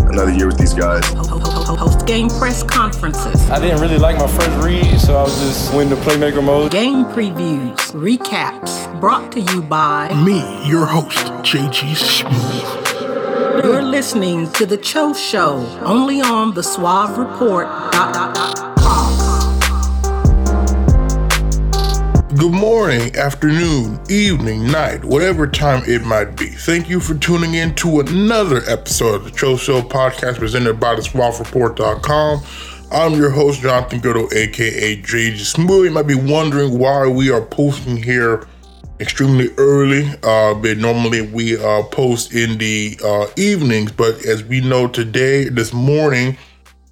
another year with these guys. Post game press conferences. I didn't really like my first read, so I was just went into playmaker mode. Game previews, recaps, brought to you by me, your host, JG Smooth. You're listening to The Cho Show, only on the Suave Report. Good morning, afternoon, evening, night, whatever time it might be. Thank you for tuning in to another episode of the Cho Show podcast presented by the SWAFReport.com. I'm your host, Jonathan Goudeau, aka JG Smooth. You might be wondering why we are posting here extremely early. Uh, but normally we uh, post in the uh, evenings, but as we know today, this morning,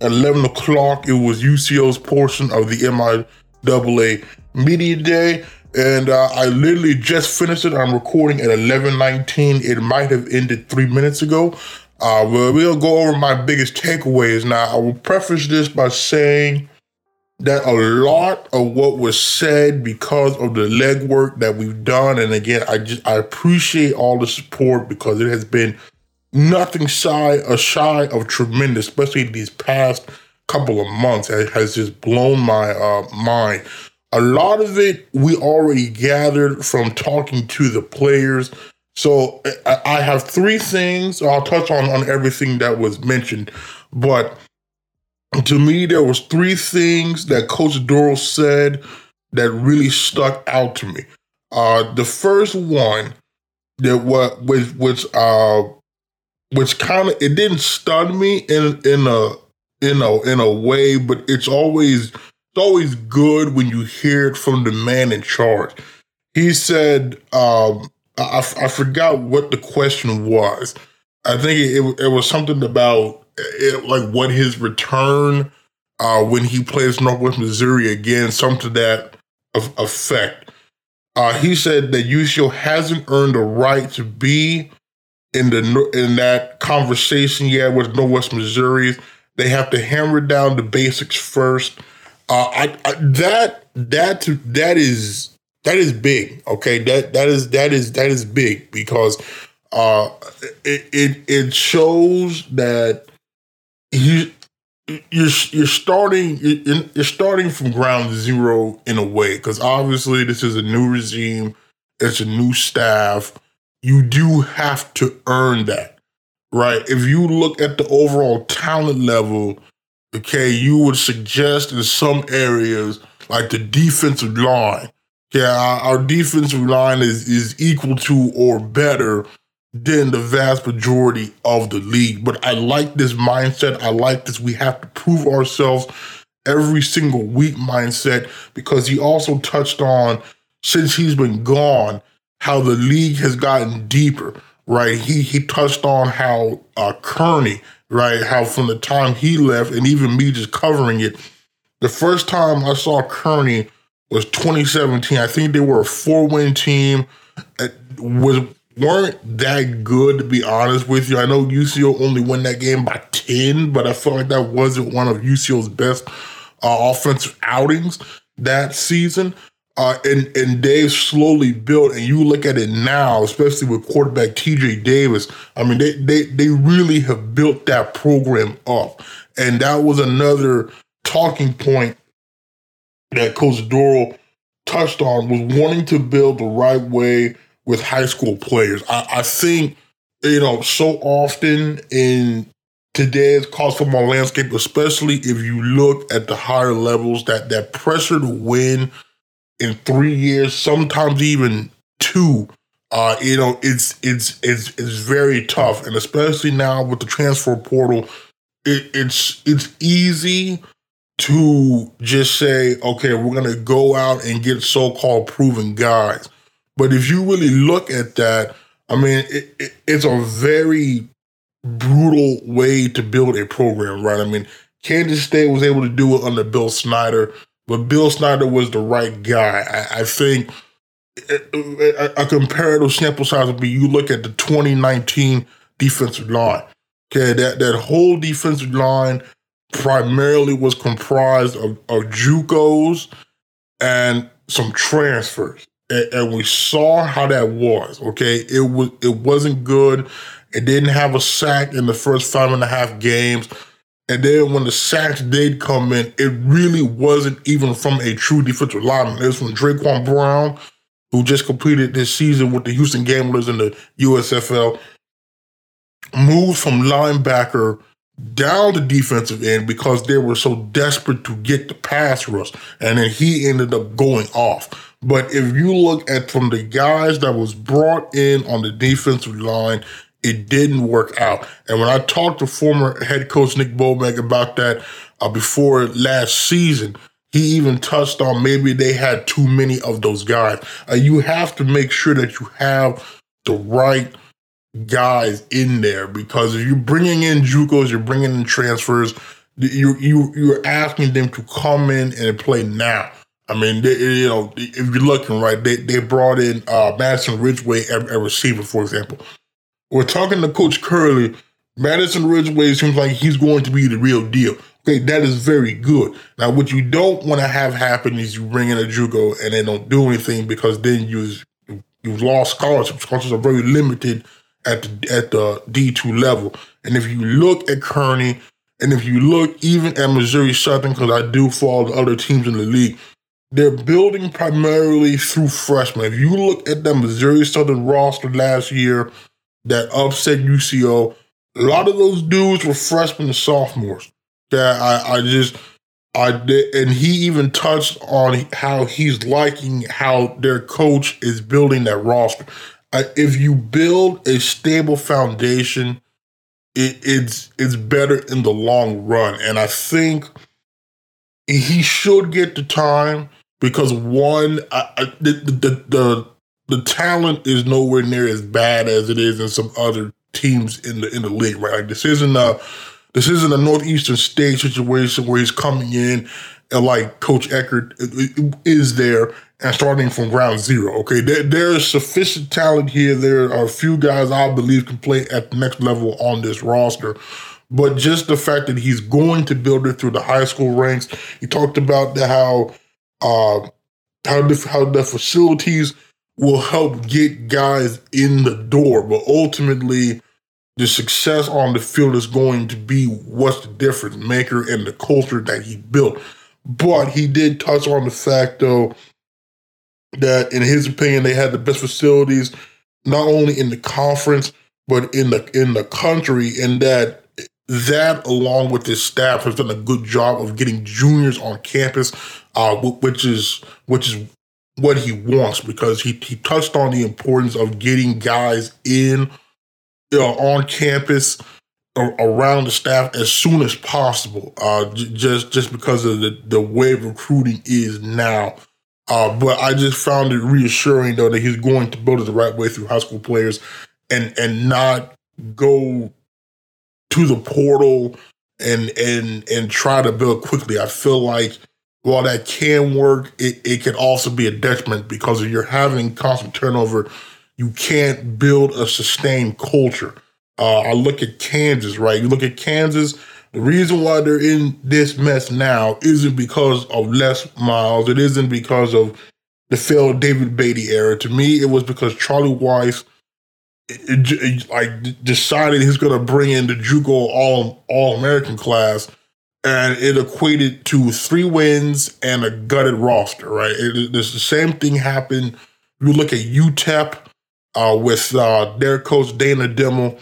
at 11 o'clock, it was UCO's portion of the MIAA Media Day, and uh, I literally just finished it. I'm recording at 11:19. It might have ended three minutes ago. Uh, but we'll go over my biggest takeaways. Now, I will preface this by saying that a lot of what was said because of the legwork that we've done, and again, I just I appreciate all the support because it has been nothing shy a shy of tremendous, especially these past couple of months. It has just blown my uh, mind. A lot of it we already gathered from talking to the players. So I have three things. I'll touch on on everything that was mentioned, but to me there was three things that Coach Dorrel said that really stuck out to me. Uh, the first one that what which which uh which kind of it didn't stun me in in a in a in a way, but it's always it's always good when you hear it from the man in charge. He said, um, I, I forgot what the question was. I think it, it was something about it, like what his return uh, when he plays Northwest Missouri again, something to that effect. Uh, he said that UCO hasn't earned a right to be in the in that conversation yet with Northwest Missouri. They have to hammer down the basics first uh, I, I, that that that is that is big. Okay, that that is that is that is big because uh, it it it shows that you you're you're starting you're starting from ground zero in a way because obviously this is a new regime, it's a new staff. You do have to earn that, right? If you look at the overall talent level okay, you would suggest in some areas, like the defensive line, yeah, our, our defensive line is is equal to or better than the vast majority of the league. But I like this mindset. I like this. We have to prove ourselves every single week mindset because he also touched on since he's been gone how the league has gotten deeper. Right? He he touched on how uh, Kearney right? How from the time he left and even me just covering it, the first time I saw Kearney was 2017. I think they were a four win team. It was weren't that good to be honest with you. I know UCO only won that game by 10, but I felt like that wasn't one of UCO's best uh, offensive outings that season. Uh, and and Dave slowly built, and you look at it now, especially with quarterback TJ Davis. I mean, they they they really have built that program up, and that was another talking point that Coach Dorrel touched on was wanting to build the right way with high school players. I, I think you know so often in today's college football landscape, especially if you look at the higher levels, that that pressure to win in three years, sometimes even two. Uh, you know, it's it's it's it's very tough, and especially now with the transfer portal, it, it's it's easy to just say, okay, we're gonna go out and get so-called proven guys. But if you really look at that, I mean, it, it, it's a very brutal way to build a program, right? I mean, Kansas State was able to do it under Bill Snyder, but Bill Snyder was the right guy. I, I think a, a comparative sample size would be you look at the 2019 defensive line. Okay, that, that whole defensive line primarily was comprised of, of JUCOs and some transfers. And, and, we saw how that was. Okay, it was it wasn't good. It didn't have a sack in the first five and a half games. And then when the sacks did come in, it really wasn't even from a true defensive lineman. It was from Draquan Brown, who just completed this season with the Houston Gamblers in the USFL. Moved from linebacker down the defensive end because they were so desperate to get the pass rush. And then he ended up going off. But if you look at from the guys that was brought in on the defensive line, it didn't work out. And when I talked to former head coach Nick Bobeck about that uh, before last season, he even touched on maybe they had too many of those guys. Uh, you have to make sure that you have the right guys in there because if you're bringing in JUCOs, you're bringing in transfers, you you you're asking them to come in and play now. I mean, they, you know, if you're looking right, they they brought in uh, Madison Ridgeway, a, a receiver, for example. We're talking to Coach Curley. Madison Ridgeway seems like he's going to be the real deal. Okay, that is very good. Now, what you don't want to have happen is you bring in a JUCO and they don't do anything because then you you've lost scholarships. Scholarships are very limited at the, at the D2 level. And if you look at Kearney, and if you look even at Missouri Southern, because I do follow the other teams in the league, they're building primarily through freshmen. If you look at the Missouri Southern roster last year that upset UCO, a lot of those dudes were freshmen and sophomores. That I, I just I did, and he even touched on how he's liking how their coach is building that roster if you build a stable foundation, it, it's it's better in the long run. And I think he should get the time because one, I, I, the, the the the talent is nowhere near as bad as it is in some other teams in the in the league. Right, like this isn't a this isn't a northeastern state situation where he's coming in and like Coach Eckert is there and starting from ground zero. Okay, there, there is sufficient talent here. There are a few guys I believe can play at the next level on this roster. But just the fact that he's going to build it through the high school ranks. He talked about the, how uh, how the, how the facilities will help get guys in the door, but ultimately the success on the field is going to be what's the difference maker and the culture that he built. But he did touch on the fact though that, in his opinion, they had the best facilities not only in the conference but in the in the country, and that that along with his staff has done a good job of getting juniors on campus, uh, which is which is what he wants because he he touched on the importance of getting guys in you know, on campus around the staff as soon as possible. Uh, just just because of the the way recruiting is now. Uh, but I just found it reassuring though that he's going to build it the right way through high school players and and not go to the portal and and and try to build quickly. I feel like while that can work, it, it can also be a detriment because if you're having constant turnover, you can't build a sustained culture. Uh, I look at Kansas, right? You look at Kansas, the reason why they're in this mess now isn't because of Les Miles. It isn't because of the failed David Beaty era. To me, it was because Charlie Weis it, it, like decided he's going to bring in the JUCO All All American class, and it equated to three wins and a gutted roster. Right? It, the same thing happened. You look at UTEP uh, with uh, their coach Dana Dimel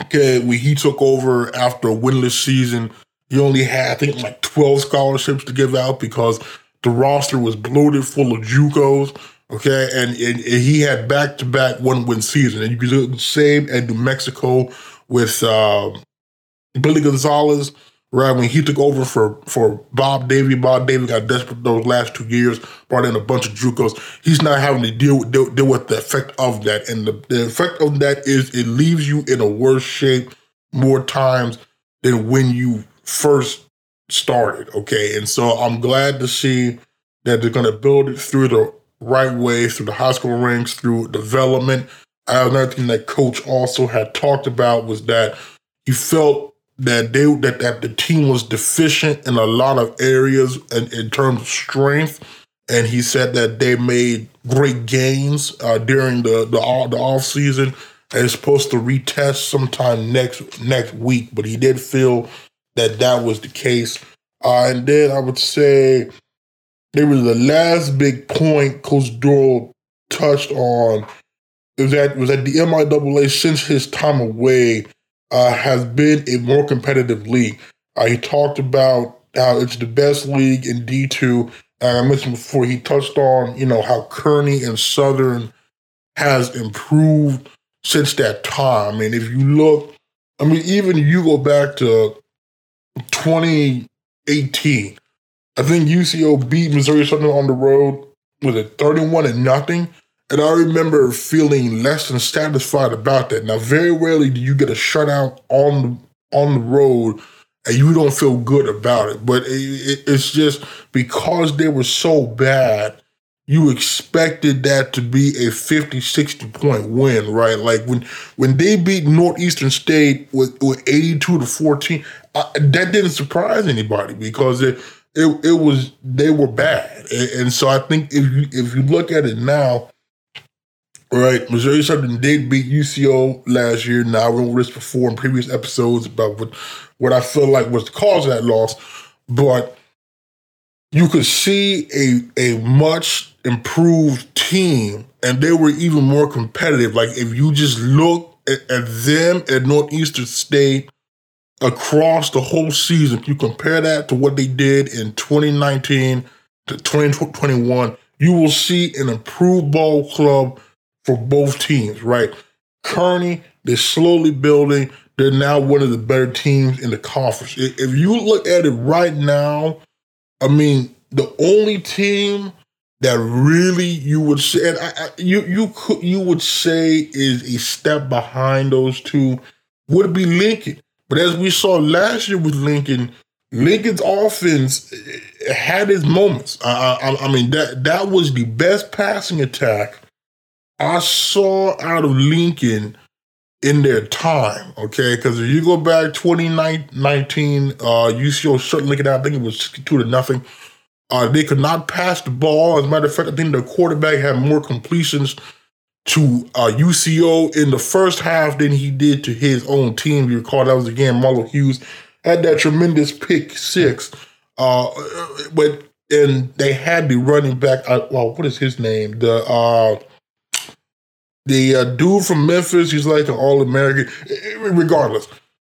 Okay, when he took over after a winless season, he only had I think like twelve scholarships to give out because the roster was bloated full of JUCOs. Okay, and, and, and he had back to back one win season, and you could do the same at New Mexico with uh, Billy Gonzalez right? When he took over for for Bob Davie. Bob Davie got desperate those last two years, brought in a bunch of JUCOs. He's not having to deal with deal, deal with the effect of that, and the, the effect of that is it leaves you in a worse shape more times than when you first started. Okay, and so I'm glad to see that they're going to build it through the right way, through the high school ranks, through development. Another thing that coach also had talked about was that he felt that they that, that the team was deficient in a lot of areas in, in terms of strength, and he said that they made great gains uh, during the the the off season. And it's supposed to retest sometime next next week, but he did feel that that was the case. Uh, and then I would say there was the last big point Coach Dorrel touched on. It was that was that the MIAA since his time away uh, has been a more competitive league. Uh, he talked about how it's the best league in D2. And I mentioned before, he touched on, you know, how Kearney and Southern has improved since that time. And if you look, I mean, even you go back to 2018, I think UCO beat Missouri Southern on the road with a 31 and nothing. And I remember feeling less than satisfied about that. Now, very rarely do you get a shutout on the, on the road and you don't feel good about it. But it, it, it's just because they were so bad, you expected that to be a 50, 60 point win, right? Like when when they beat Northeastern State with, with 82 to 14, I, that didn't surprise anybody because it, it, it was they were bad. And, and so I think if you if you look at it now, Right. Missouri Southern did beat UCO last year. Now, I went this before in previous episodes about what, what I feel like was the cause of that loss. But you could see a, a much improved team, and they were even more competitive. Like, if you just look at, at them at Northeastern State across the whole season, if you compare that to what they did in 2019 to 2021, you will see an improved ball club for both teams, right? Kearney, they're slowly building. They're now one of the better teams in the conference. If you look at it right now, I mean, the only team that really you would say, and I, I, you you could you would say is a step behind those two would be Lincoln. But as we saw last year with Lincoln, Lincoln's offense eh, had its moments. I, I, I mean that that was the best passing attack I saw out of Lincoln in their time, okay? Because if you go back 2019, uh, UCO shut Lincoln out, I think it was 62 to nothing. Uh, they could not pass the ball. As a matter of fact, I think the quarterback had more completions to uh, UCO in the first half than he did to his own team. You recall that was again Marlo Hughes had that tremendous pick six. Uh, but and they had the running back. Uh, well, what is his name? The uh, the uh, dude from Memphis, he's like an All American. Regardless,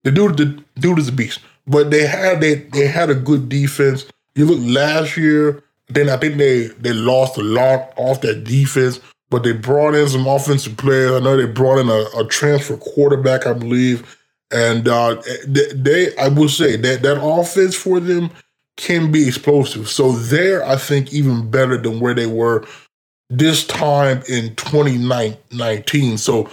the dude, the dude is a beast. But they had they they had a good defense. You look last year, then I think they they lost a lot off that defense, but they brought in some offensive players. I know they brought in a, a transfer quarterback, I believe, and uh, they, they I will say that that offense for them can be explosive. So they're I think even better than where they were this time in 2019. So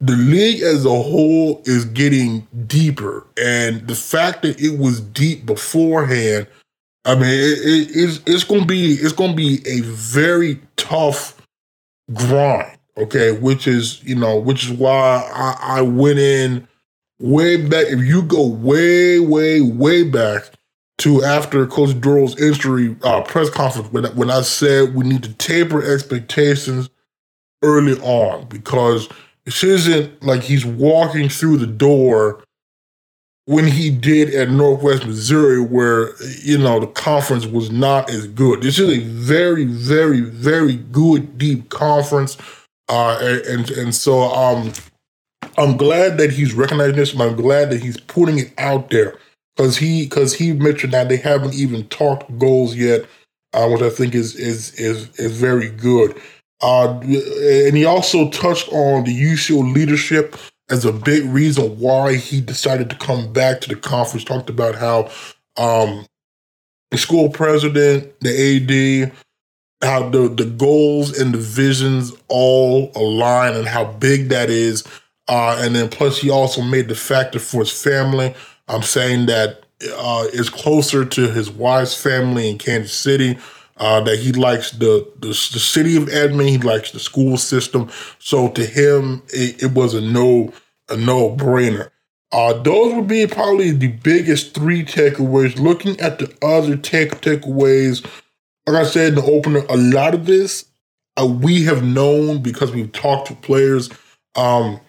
the league as a whole is getting deeper. And the fact that it was deep beforehand, I mean, it, it, it's, it's to be, it's to be a very tough grind. Okay. Which is, you know, which is why I, I went in way back. If you go way, way, way back, to after Coach Dorrel's injury uh, press conference when, when I said we need to taper expectations early on because this isn't like he's walking through the door when he did at Northwest Missouri, where you know the conference was not as good. This is a very, very, very good deep conference, uh, and and so um, I'm glad that he's recognizing this, and I'm glad that he's putting it out there because he because he mentioned that they haven't even talked goals yet, uh, which I think is is is is very good. Uh, and he also touched on the UCO leadership as a big reason why he decided to come back to the conference. Talked about how um, the school president, the AD, how the, the goals and the visions all align and how big that is. Uh, and then plus he also made the factor for his family. I'm saying that uh, is closer to his wife's family in Kansas City. Uh, that he likes the, the, the city of Edmond, he likes the school system. So to him, it, it was a no a no brainer. Uh, those would be probably the biggest three takeaways. Looking at the other take takeaways, like I said in the opener, a lot of this uh, we have known because we've talked to players. Um,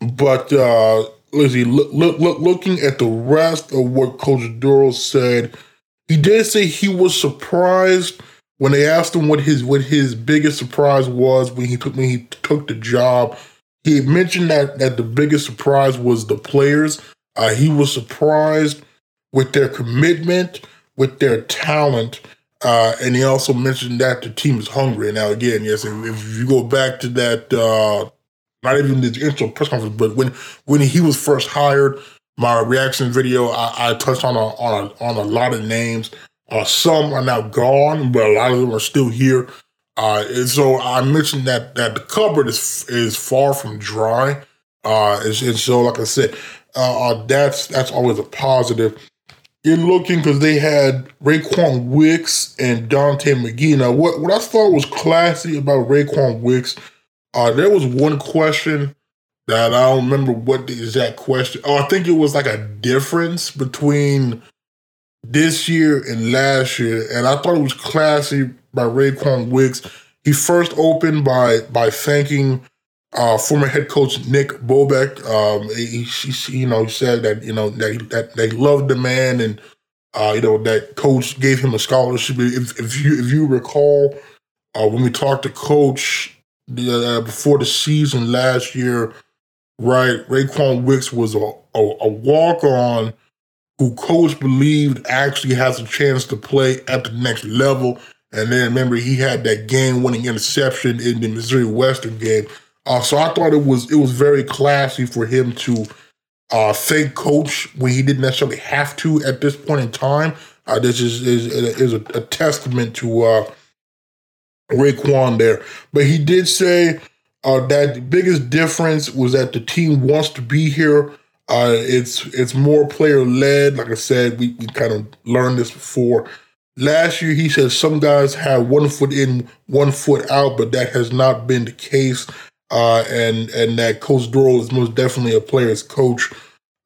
but uh, see, look, look, look, looking at the rest of what Coach Dorrel said, he did say he was surprised when they asked him what his what his biggest surprise was when he took when he took the job. He mentioned that that the biggest surprise was the players. Uh, he was surprised with their commitment, with their talent, uh, and he also mentioned that the team is hungry. Now, again, yes, if, if you go back to that, uh, not even the intro press conference, but when when he was first hired, my reaction video, I, I touched on a, on a, on a lot of names. Uh, some are now gone, but a lot of them are still here. Uh, and so I mentioned that that the cupboard is is far from dry. Uh, and, and so, like I said, uh, uh that's that's always a positive in looking because they had Rae'Quan Wicks and Daunte McGee. Now, what, what I thought was classy about Rae'Quan Wicks, uh, there was one question that I don't remember what the exact question. Oh, I think it was like a difference between this year and last year, and I thought it was classy by Rae'Quan Wicks. He first opened by by thanking uh, former head coach Nick Bobeck, um, he, he, you know, said that you know that that they loved the man, and uh, you know that coach gave him a scholarship. If, if you if you recall, uh, when we talked to coach uh, before the season last year, right? Rae'Quan Wicks was a, a, a walk on who coach believed actually has a chance to play at the next level. And then remember, he had that game winning interception in the Missouri Western game. Uh, so I thought it was it was very classy for him to uh, thank coach when he didn't necessarily have to at this point in time. Uh, this is is, is a, a, testament to Rae'Quan there. But he did say uh, that the biggest difference was that the team wants to be here. Uh, it's it's more player led. Like I said, we, we kind of learned this before. Last year, he said some guys had one foot in, one foot out, but that has not been the case uh, and and that Coach Dorrel is most definitely a player's coach.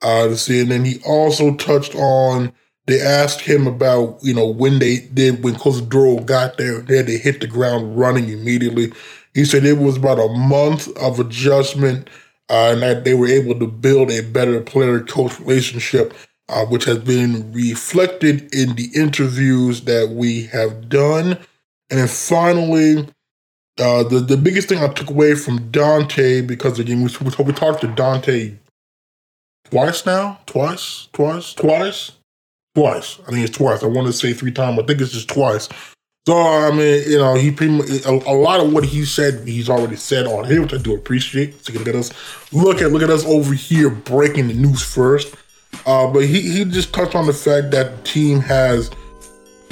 Uh, to see, and then he also touched on. They asked him about you know when they did when Coach Dorrel got there, they had to hit the ground running immediately. He said it was about a month of adjustment, uh, and that they were able to build a better player-coach relationship, uh, which has been reflected in the interviews that we have done. And then finally, uh, the the biggest thing I took away from Daunte because again we, we talked to Daunte twice now, twice, twice, twice, twice. I think it's twice. I want to say three times. I think it's just twice. So I mean, you know, he pretty much, a, a, lot of what he said, he's already said on here, which I do appreciate. So look at us, look at look at us over here breaking the news first. Uh, but he he just touched on the fact that the team has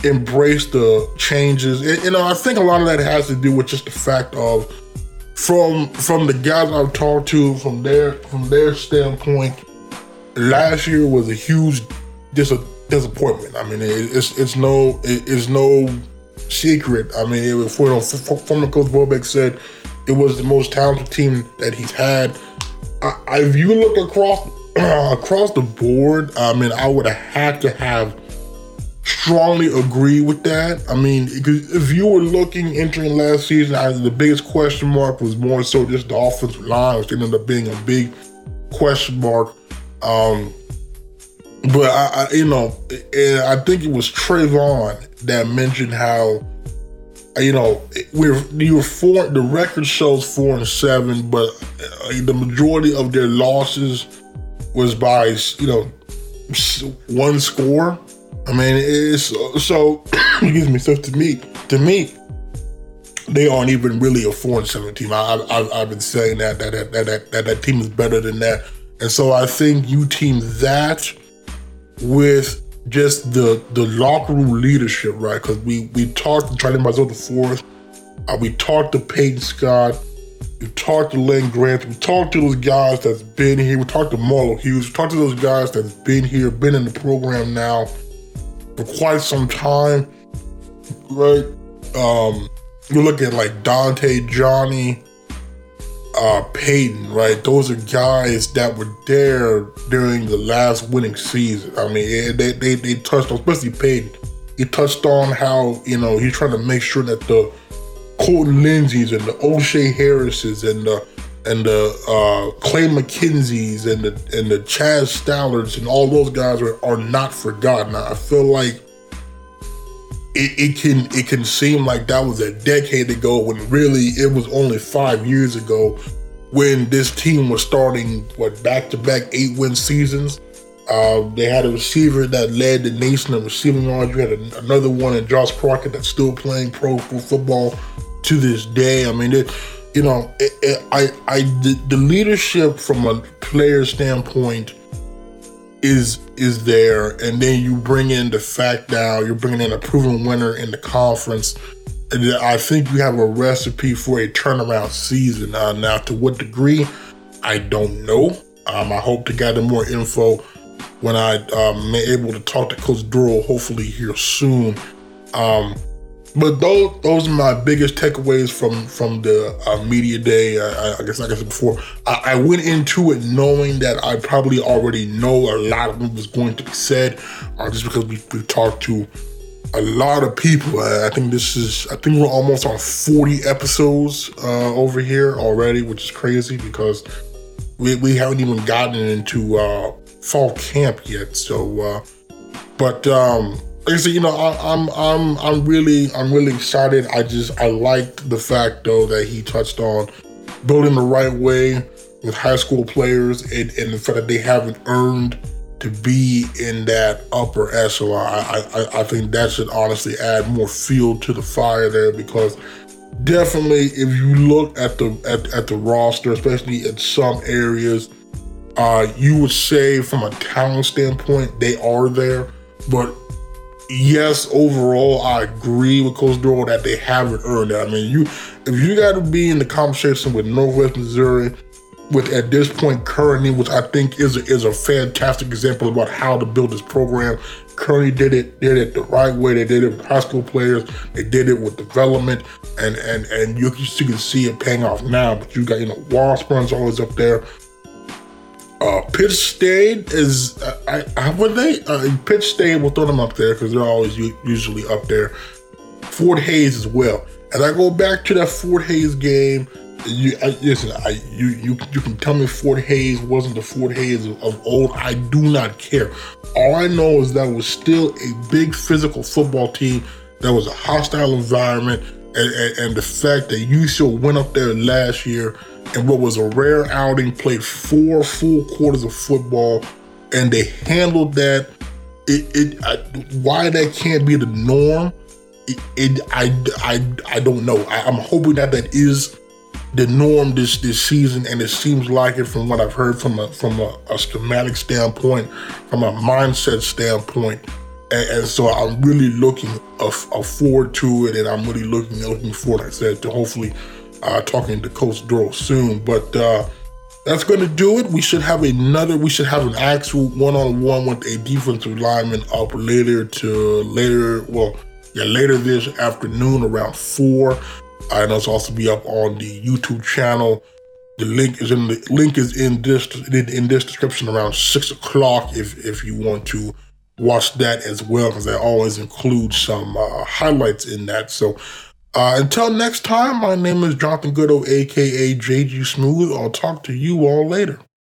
embraced the changes. you know, I think a lot of that has to do with just the fact of from from the guys I've talked to from their from their standpoint, last year was a huge dis- disappointment. I mean, it, it's it's no it, it's no secret. I mean, it was, for, former coach Bobeck said it was the most talented team that he's had. I, if you look across across the board, I mean, I would have had to have strongly agree with that. I mean, if you were looking entering last season, I, the biggest question mark was more so just the offensive line, which ended up being a big question mark. Um, but I, I, you know, I think it was Trayvon that mentioned how, you know, we're you were four. The record shows four and seven, but uh, the majority of their losses was by you know one score. I mean, it's so excuse me. So to me, to me, they aren't even really a four and seven team. I, I, I've been saying that that that, that that that team is better than that, and so I think you team that with just the the locker room leadership, right? Because we we talked to Charlie Marzot the fourth, uh, we talked to Peyton Scott, we talked to Len Grant, we talked to those guys that's been here, we talked to Marlo Hughes, we talked to those guys that's been here, been in the program now for quite some time, right? Um, you look at like Daunte, Johnny, uh, Peyton, right? Those are guys that were there during the last winning season. I mean, they, they, they touched on, especially Peyton. He touched on how, you know, he's trying to make sure that the Colton Lindsay's and the O'Shea Harris's and the and the uh, Clay McKenzie's and the and the Chaz Stallards and all those guys are, are not forgotten. I feel like it, it can it can seem like that was a decade ago when really it was only five years ago when this team was starting what back to back eight win seasons. Uh, they had a receiver that led the nation in receiving yards. You had a, another one in Josh Crockett that's still playing pro football to this day. I mean, it, you know, it, it, I, I, the, the leadership from a player standpoint is is there, and then you bring in the fact now you're bringing in a proven winner in the conference. And I think you have a recipe for a turnaround season. Uh, now, to what degree, I don't know. Um, I hope to gather more info when I um, able to talk to Coach Dorrel, hopefully here soon. Um, but those those are my biggest takeaways from from the uh, media day. I, I, guess like I said before, I, I, went into it knowing that I probably already know a lot of what was going to be said, uh, just because we we talked to a lot of people. I, I think this is I think we're almost on forty episodes uh, over here already, which is crazy because we we haven't even gotten into uh, fall camp yet. So, uh, but. um like I said, you know, I, am I'm I'm really I'm really excited. I just I liked the fact though that he touched on building the right way with high school players and, and the fact that they haven't earned to be in that upper echelon. I, I I think that should honestly add more fuel to the fire there because definitely if you look at the at, at the roster, especially in some areas, uh, you would say from a talent standpoint they are there, but yes, overall, I agree with Coach Dorrel that they haven't earned it. I mean, you if you got to be in the conversation with Northwest Missouri, with at this point Kearney, which I think is a, is a fantastic example about how to build this program. Kearney did it did it the right way. They did it with high school players. They did it with development, and and and you, can see it paying off now. But you got you know Washburn's always up there. Uh, Pitt State is, uh, I, I would they, uh, Pitt State, will throw them up there because they're always u- usually up there. Fort Hays as well. As I go back to that Fort Hays game, you I, listen. I you you you can tell me Fort Hays wasn't the Fort Hays of, of old. I do not care. All I know is that was still a big physical football team. That was a hostile environment, and, and, and the fact that you still went up there last year and what was a rare outing, played four full quarters of football, and they handled that. It, it I, why that can't be the norm, it, it I, I, I don't know. I, am hoping that that is the norm this this season, and it seems like it from what I've heard from a from a, a schematic standpoint, from a mindset standpoint. And, and so I'm really looking a, forward to it, and I'm really looking looking forward, like I said, to hopefully uh, talking to Coach Dorrel soon. But uh, that's going to do it. We should have another. We should have an actual one-on-one with a defensive lineman up later to later. Well, yeah, later this afternoon around four. And it's also be up on the YouTube channel. The link is in the link is in this in this description around six o'clock if if you want to watch that as well because I always include some uh, highlights in that. So uh, until next time, my name is Jonathan Goudeau, aka JG Smooth. I'll talk to you all later.